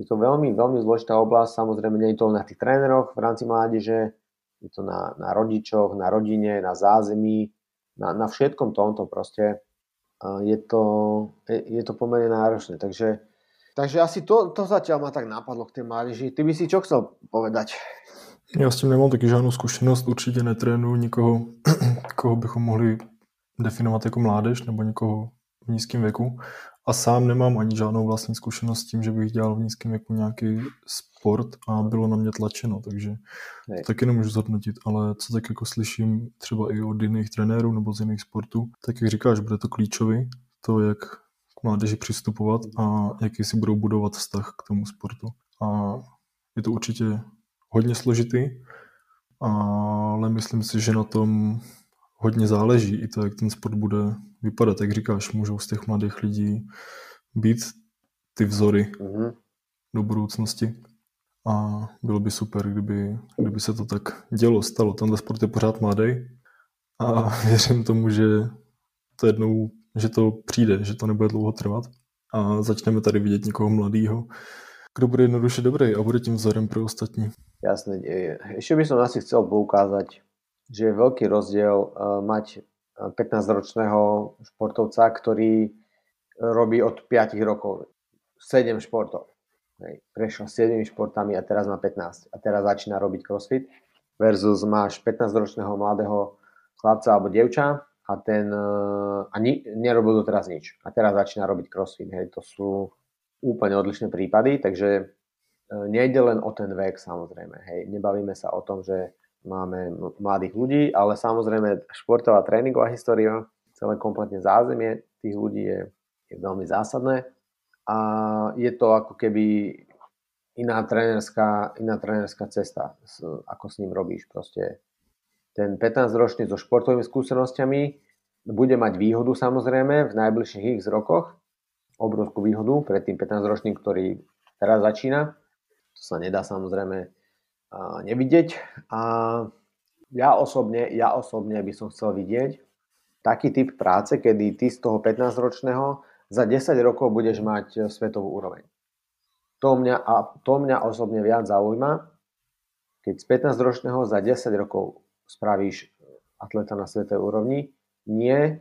je to veľmi, veľmi zložitá oblasť, samozrejme nie je to na tých tréneroch v rámci mládeže, je to na, na rodičoch, na rodine, na zázemí, na, na všetkom tomto proste. Je to, je, to pomerne náročné, takže, takže asi to, to zatiaľ ma tak napadlo k tej mládeži. Ty by si čo chcel povedať? Já s tím nemám taky žádnou zkušenost, určitě netrénuju nikoho, koho bychom mohli definovat jako mládež nebo někoho v nízkém věku. A sám nemám ani žádnou vlastní zkušenost s tím, že bych dělal v nízkém věku nějaký sport a bylo na mě tlačeno, takže to taky nemůžu zhodnotit, ale co tak jako slyším třeba i od jiných trenérů nebo z jiných sportů, tak jak říkáš, bude to klíčový, to, jak k mládeži přistupovat a jaký si budou budovat vztah k tomu sportu. A je to určitě hodně složitý, ale myslím si, že na tom hodně záleží i to, jak ten sport bude vypadat. Jak říkáš, můžou z těch mladých lidí být ty vzory mm-hmm. do budoucnosti. A bylo by super, kdyby, kdyby se to tak dělo, stalo. Tenhle sport je pořád mladý a věřím tomu, že to jednou, že to přijde, že to nebude dlouho trvat a začneme tady vidět někoho mladého, kdo bude jednoduše dobrý a bude tím vzorem pro ostatní. Jasné. Ešte by som asi chcel poukázať, že je veľký rozdiel eh, mať 15-ročného eh, športovca, ktorý robí od 5 rokov 7 športov. Hej. Prešiel 7 športami a teraz má 15 a teraz začína robiť crossfit versus máš 15-ročného mladého chlapca alebo devča a ten eh, a ni, nerobil doteraz nič a teraz začína robiť crossfit. Hej. To sú úplne odlišné prípady, takže nejde len o ten vek samozrejme. Hej. Nebavíme sa o tom, že máme mladých ľudí, ale samozrejme športová tréningová história, celé kompletne zázemie tých ľudí je, je veľmi zásadné. A je to ako keby iná trenerská, iná trenerská cesta, ako s ním robíš. Proste ten 15-ročný so športovými skúsenosťami bude mať výhodu samozrejme v najbližších x rokoch, obrovskú výhodu pred tým 15-ročným, ktorý teraz začína. To sa nedá samozrejme nevidieť. A ja osobne, ja osobne by som chcel vidieť taký typ práce, kedy ty z toho 15-ročného za 10 rokov budeš mať svetovú úroveň. To mňa, a to mňa osobne viac zaujíma, keď z 15-ročného za 10 rokov spravíš atleta na svetovej úrovni, nie,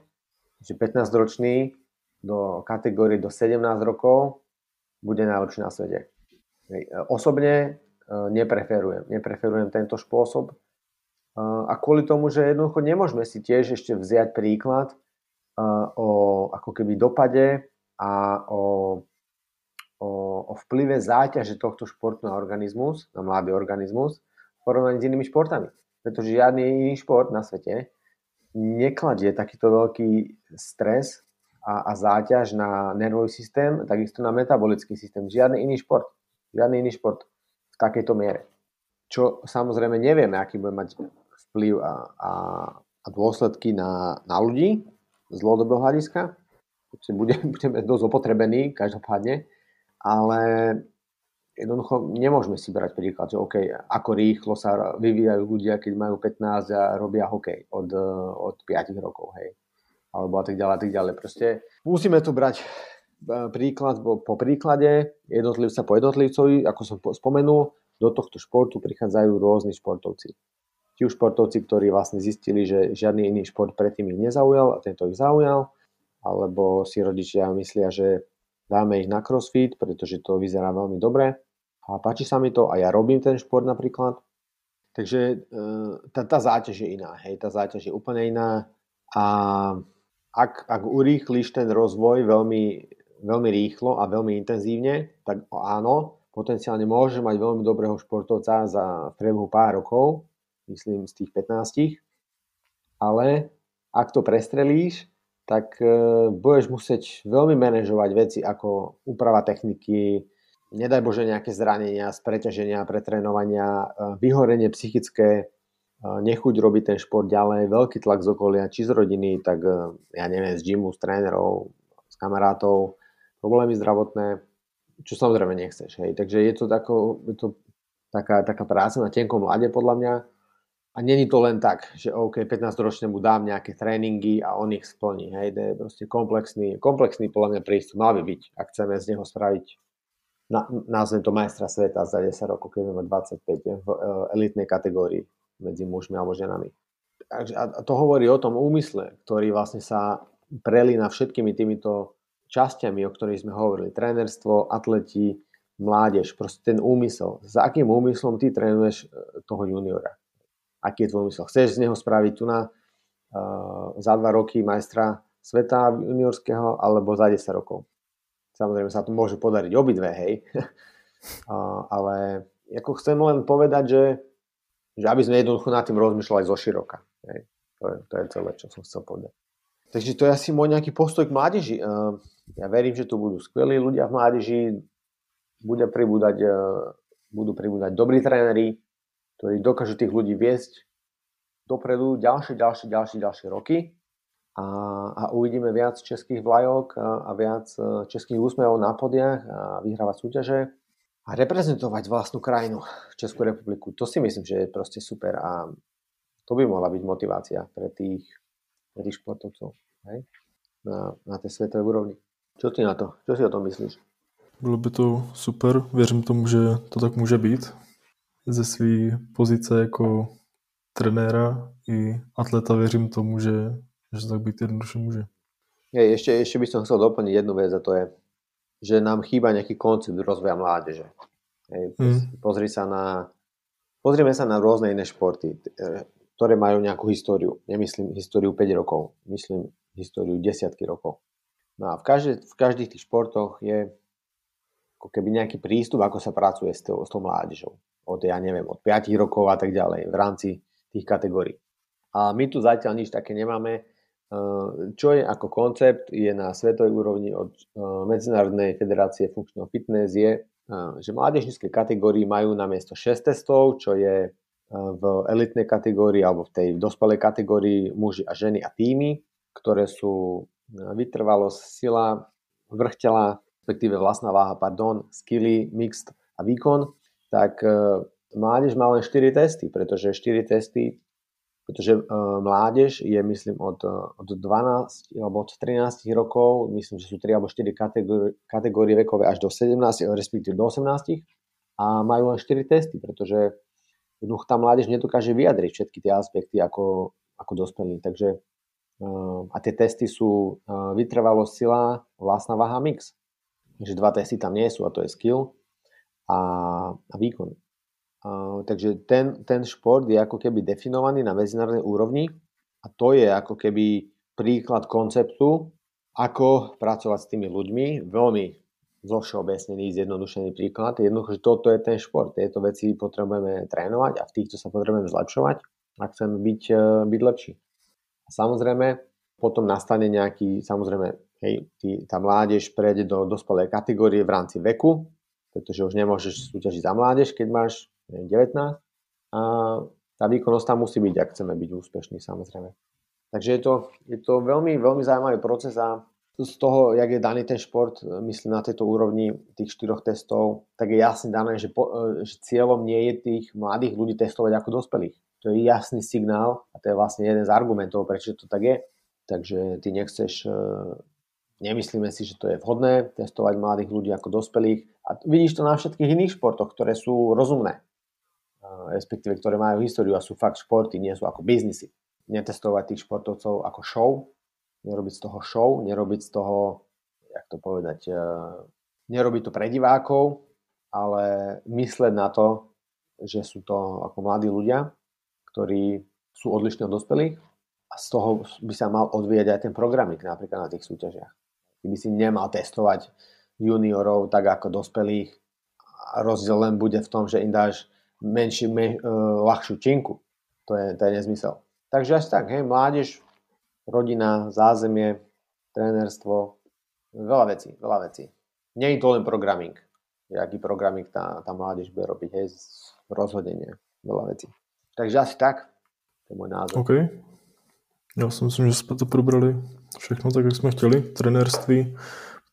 že 15-ročný do kategórie do 17 rokov bude najlepší na svete. Osobne nepreferujem. Nepreferujem tento spôsob. E, a kvôli tomu, že jednoducho nemôžeme si tiež ešte vziať príklad o ako keby dopade a o, o, o vplyve záťaže tohto športu na organizmus, na mladý organizmus v porovnaní s inými športami. Pretože žiadny iný šport na svete nekladie takýto veľký stres a, a záťaž na nervový systém, takisto na metabolický systém. Žiadny iný šport žiadny iný šport takejto miere. Čo samozrejme nevieme, aký bude mať vplyv a, a, a dôsledky na, na ľudí z dlhodobého hľadiska. Bude, budeme dosť opotrebení každopádne, ale jednoducho nemôžeme si brať príklad, že OK, ako rýchlo sa vyvíjajú ľudia, keď majú 15 a robia hokej od, od 5 rokov, hej. Alebo a tak ďalej, a tak ďalej. Proste musíme to brať príklad po, príklade, jednotlivca po jednotlivcovi, ako som spomenul, do tohto športu prichádzajú rôzni športovci. Ti športovci, ktorí vlastne zistili, že žiadny iný šport predtým ich nezaujal a tento ich zaujal, alebo si rodičia myslia, že dáme ich na crossfit, pretože to vyzerá veľmi dobre a páči sa mi to a ja robím ten šport napríklad. Takže e, tá, tá záťaž je iná, hej, tá záťaž je úplne iná a ak, ak urýchliš ten rozvoj veľmi, veľmi rýchlo a veľmi intenzívne, tak áno, potenciálne môže mať veľmi dobrého športovca za priebehu pár rokov, myslím z tých 15, ale ak to prestrelíš, tak e, budeš musieť veľmi manažovať veci ako úprava techniky, nedaj Bože nejaké zranenia, spreťaženia, pretrénovania, e, vyhorenie psychické, e, nechuť robiť ten šport ďalej, veľký tlak z okolia, či z rodiny, tak ja neviem, z gymu, z trénerov, z kamarátov, problémy zdravotné, čo samozrejme nechceš. Hej. Takže je to, tako, je to taká, taká práca na tenkom mlade podľa mňa, a není to len tak, že OK, 15-ročnému dám nejaké tréningy a on ich splní. Hej, to je proste komplexný, komplexný podľa mňa prístup mal by byť, ak chceme z neho spraviť na, názvem to majstra sveta za 10 rokov, keď máme 25 v uh, elitnej kategórii medzi mužmi alebo ženami. A to hovorí o tom úmysle, ktorý vlastne sa prelína všetkými týmito časťami, o ktorých sme hovorili. Trénerstvo, atleti, mládež, proste ten úmysel. Za akým úmyslom ty trénuješ e, toho juniora? aký je tvoj úmysel. Chceš z neho spraviť tu na uh, za dva roky majstra sveta juniorského alebo za 10 rokov. Samozrejme sa to môže podariť obidve, hej. uh, ale ako chcem len povedať, že, že aby sme jednoducho nad tým rozmýšľali zo široka. Hej. To, je, to je celé, čo som chcel povedať. Takže to je asi môj nejaký postoj k mládeži. Uh, ja verím, že tu budú skvelí ľudia v mládeži, bude pribúdať, uh, budú pribúdať dobrí tréneri, ktorí dokážu tých ľudí viesť dopredu ďalšie, ďalšie, ďalšie, ďalšie roky a, a uvidíme viac českých vlajok a, a viac e, českých úsmevov na podiach a vyhrávať súťaže a reprezentovať vlastnú krajinu, Českú republiku. To si myslím, že je proste super a to by mohla byť motivácia pre tých, pre tých športovcov hej? Na, na tej svetovej úrovni. Čo ty na to? Čo si o tom myslíš? Bylo by to super, věřím tomu, že to tak může být ze své pozice jako trenéra i atleta věřím tomu, že, že tak být jednoduše může. Hej, ešte, ešte by som chcel doplniť jednu vec a to je, že nám chýba nejaký koncept rozvoja mládeže. Hej, mm. pozri sa na, pozrieme sa na rôzne iné športy, ktoré majú nejakú históriu. Nemyslím históriu 5 rokov, myslím históriu desiatky rokov. No a v, každej, v každých tých športoch je ako keby nejaký prístup, ako sa pracuje s tou, s tou mládežou od, ja neviem, od 5 rokov a tak ďalej v rámci tých kategórií. A my tu zatiaľ nič také nemáme. Čo je ako koncept, je na svetovej úrovni od Medzinárodnej federácie funkčného fitness, je, že mládežnícke kategórii majú na miesto 6 testov, čo je v elitnej kategórii alebo v tej dospelej kategórii muži a ženy a týmy, ktoré sú vytrvalosť, sila, vrch tela, respektíve vlastná váha, pardon, skilly, mixed a výkon tak e, mládež má len 4 testy, pretože 4 testy, pretože e, mládež je myslím od, e, od 12 alebo od 13 rokov, myslím, že sú 3 alebo 4 kategórie, kategórie vekové až do 17, respektíve do 18 a majú len 4 testy, pretože jednoducho tá mládež nedokáže vyjadriť všetky tie aspekty ako, ako dospelí. Takže a tie testy sú vytrvalosť, sila, vlastná váha, mix. Takže dva testy tam nie sú a to je skill a, a výkon. A, takže ten, ten šport je ako keby definovaný na medzinárodnej úrovni a to je ako keby príklad konceptu, ako pracovať s tými ľuďmi. Veľmi všeobecnený, zjednodušený príklad. Jednoducho, že toto je ten šport. Tieto veci potrebujeme trénovať a v týchto sa potrebujeme zlepšovať a chceme byť, e, byť lepší. Samozrejme, potom nastane nejaký, samozrejme, hej, tý, tá mládež prejde do dospelej kategórie v rámci veku, pretože už nemôžeš súťažiť za mládež, keď máš 19 a tá výkonnosť tam musí byť, ak chceme byť úspešní samozrejme. Takže je to, je to veľmi, veľmi zaujímavý proces a z toho, jak je daný ten šport, myslím na tejto úrovni tých štyroch testov, tak je jasne dané, že, po, že cieľom nie je tých mladých ľudí testovať ako dospelých. To je jasný signál a to je vlastne jeden z argumentov, prečo to tak je. Takže ty nechceš Nemyslíme si, že to je vhodné testovať mladých ľudí ako dospelých. A vidíš to na všetkých iných športoch, ktoré sú rozumné, respektíve ktoré majú históriu a sú fakt športy, nie sú ako biznisy. Netestovať tých športovcov ako show, nerobiť z toho show, nerobiť z toho, jak to povedať, e, nerobiť to pre divákov, ale mysleť na to, že sú to ako mladí ľudia, ktorí sú odlišní od dospelých a z toho by sa mal odvíjať aj ten programik napríklad na tých súťažiach. Ty by si nemal testovať juniorov tak ako dospelých a rozdiel len bude v tom, že im dáš menší, men, uh, ľahšiu činku. To je, to je nezmysel. Takže až tak, hej, mládež, rodina, zázemie, trénerstvo, veľa vecí, veľa vecí. Nie je to len programming. Jaký programming tá, tá mládež bude robiť, hej, rozhodne nie. Veľa vecí. Takže asi tak, to je môj názor. OK. Já si myslím, že jsme to probrali všechno tak, jak jsme chtěli. Trenérství,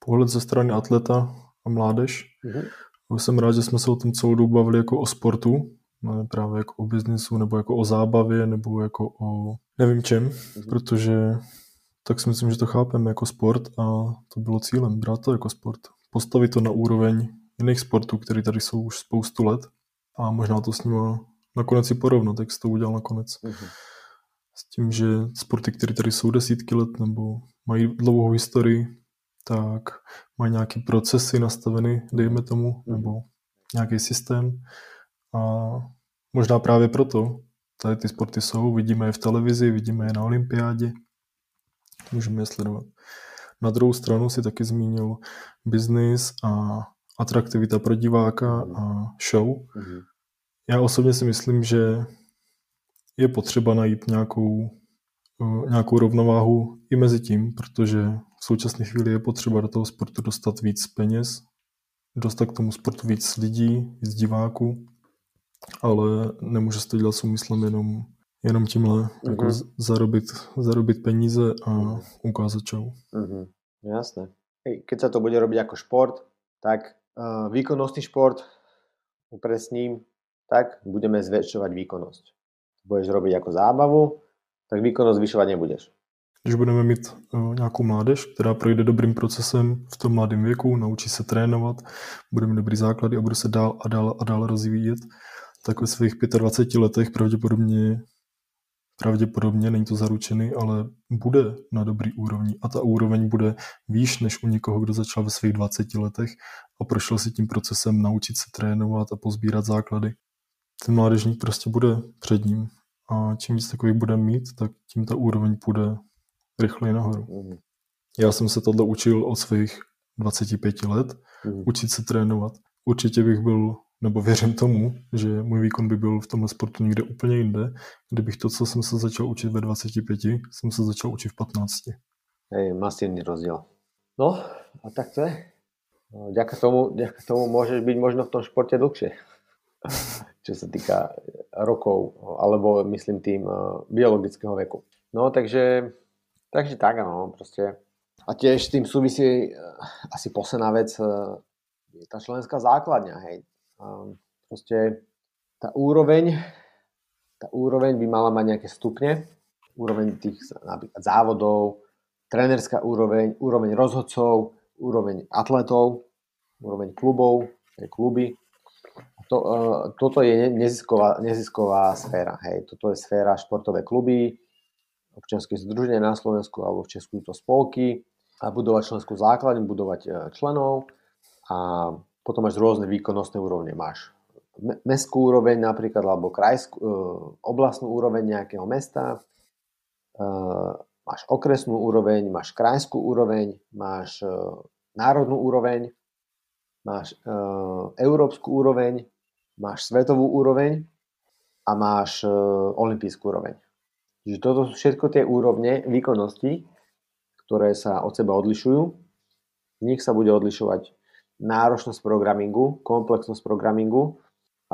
pohled ze strany atleta a mládež. Mm-hmm. Jsem rád, že jsme se o tom celou dobu bavili jako o sportu, ne právě jako o biznisu, nebo jako o zábavě, nebo jako o nevím čem, mm-hmm. protože tak si myslím, že to chápeme jako sport a to bylo cílem, brát to jako sport. Postavit to na úroveň jiných sportů, které tady jsou už spoustu let a možná to s nimi nakonec si porovnat, jak jsi to udělal nakonec. Mm-hmm. S tím, že sporty, které tady jsou desítky let nebo mají dlouhou historii, tak mají nějaké procesy nastaveny, dejme tomu, mm-hmm. nebo nějaký systém. A možná právě proto tady ty sporty jsou, vidíme je v televizi, vidíme je na olympiádě, můžeme je sledovat. Na druhou stranu si taky zmínil biznis a atraktivita pro diváka a show. Mm-hmm. Já osobně si myslím, že je potřeba najít nějakou, eh, nějakou rovnováhu i mezi tím, protože v současné chvíli je potřeba do toho sportu dostat víc peněz, dostat k tomu sportu víc lidí, víc diváků, ale nemůže se to dělat s úmyslem jenom, jenom tímhle, mm-hmm. jako zarobit, zarobit peníze a ukázat show. Mm-hmm. Jasné. Keď sa to bude robiť ako šport, tak uh, výkonnostný šport, upresním, tak budeme zväčšovať výkonnosť. Budeš robiť ako zábavu, tak výkonnosť zvyšovať nebudeš. Když budeme mít uh, nějakou mládež, která projde dobrým procesem v tom mladém věku, naučí se trénovat, bude mít dobrý základy a bude se dál a dál a dál rozvíjet, tak ve svých 25 letech pravděpodobně pravděpodobně, není to zaručený, ale bude na dobrý úrovni a ta úroveň bude výš než u někoho, kdo začal ve svých 20 letech a prošel si tím procesem naučit se trénovat a pozbírat základy. Ten mládežník prostě bude před ním a čím víc takových bude mít, tak tím ta úroveň půjde rychleji nahoru. Mm. Já jsem se tohle učil od svých 25 let, mm. učit se trénovat. Určitě bych byl nebo věřím tomu, že můj výkon by byl v tomhle sportu někde úplně jinde, kdybych to, co jsem se začal učit ve 25, jsem se začal učit v 15. Hej, masívny rozdiel. No, a tak to je. No, ďaka tomu, ďaka tomu môžeš byť možno v tom športe dlhšie. Čo sa týka rokov, alebo myslím tým uh, biologického veku. No, takže, takže tak, no, proste. A tiež tým súvisí asi posledná vec, je tá členská základňa, hej proste tá úroveň, tá úroveň by mala mať nejaké stupne, úroveň tých napríklad závodov, trénerská úroveň, úroveň rozhodcov, úroveň atletov, úroveň klubov, kluby. To, uh, toto je nezisková, nezisková sféra. Hej. Toto je sféra športové kluby, občianske združenie na Slovensku alebo v Česku to spolky a budovať členskú základňu, budovať e, členov a potom máš rôzne výkonnostné úrovne. Máš mestskú úroveň napríklad, alebo krajskú, e, oblastnú úroveň nejakého mesta, máš okresnú úroveň, máš krajskú úroveň, máš národnú úroveň, máš európsku úroveň, máš svetovú úroveň a máš olimpijskú úroveň. Čiže toto sú všetko tie úrovne výkonnosti, ktoré sa od seba odlišujú. V nich sa bude odlišovať náročnosť programingu, komplexnosť programingu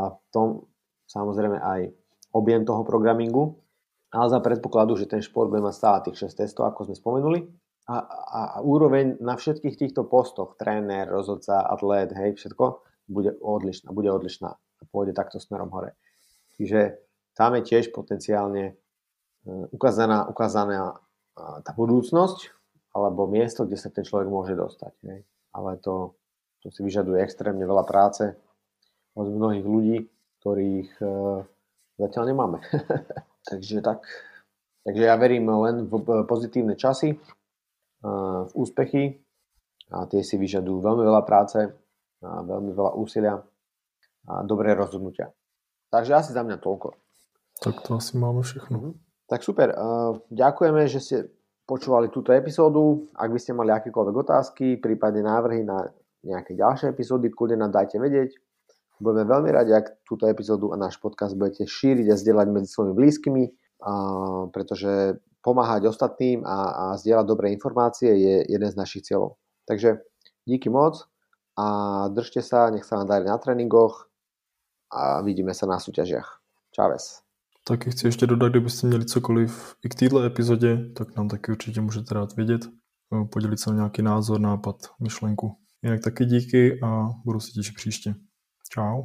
a v tom samozrejme aj objem toho programingu, ale za predpokladu, že ten šport bude mať stále tých 6 testov, ako sme spomenuli. A, a, a úroveň na všetkých týchto postoch, tréner, rozhodca, atlét, hej, všetko, bude odlišná, bude odlišná pôjde takto smerom hore. Čiže tam je tiež potenciálne e, ukázaná, ukázaná tá budúcnosť alebo miesto, kde sa ten človek môže dostať. Hej. Ale to to si vyžaduje extrémne veľa práce od mnohých ľudí, ktorých e, zatiaľ nemáme. takže tak. Takže ja verím len v pozitívne časy, e, v úspechy a tie si vyžadujú veľmi veľa práce, a veľmi veľa úsilia dobré rozhodnutia. Takže asi za mňa toľko. Tak to asi máme všechno. Mm-hmm. Tak super. Ďakujeme, že ste počúvali túto epizódu. Ak by ste mali akékoľvek otázky, prípadne návrhy na nejaké ďalšie epizódy, kľudne nám dajte vedieť. Budeme veľmi radi, ak túto epizódu a náš podcast budete šíriť a zdieľať medzi svojimi blízkymi, pretože pomáhať ostatným a, a zdieľať dobré informácie je jeden z našich cieľov. Takže díky moc a držte sa, nech sa vám darí na tréningoch a vidíme sa na súťažiach. Čaves. Taky chci ještě dodat, kdybyste měli cokoliv i k této epizodě, tak nám taky určitě můžete dát vědět, podělit se o nějaký názor, nápad, myšlenku. Jinak taky díky a budu se těšit příště. Čau.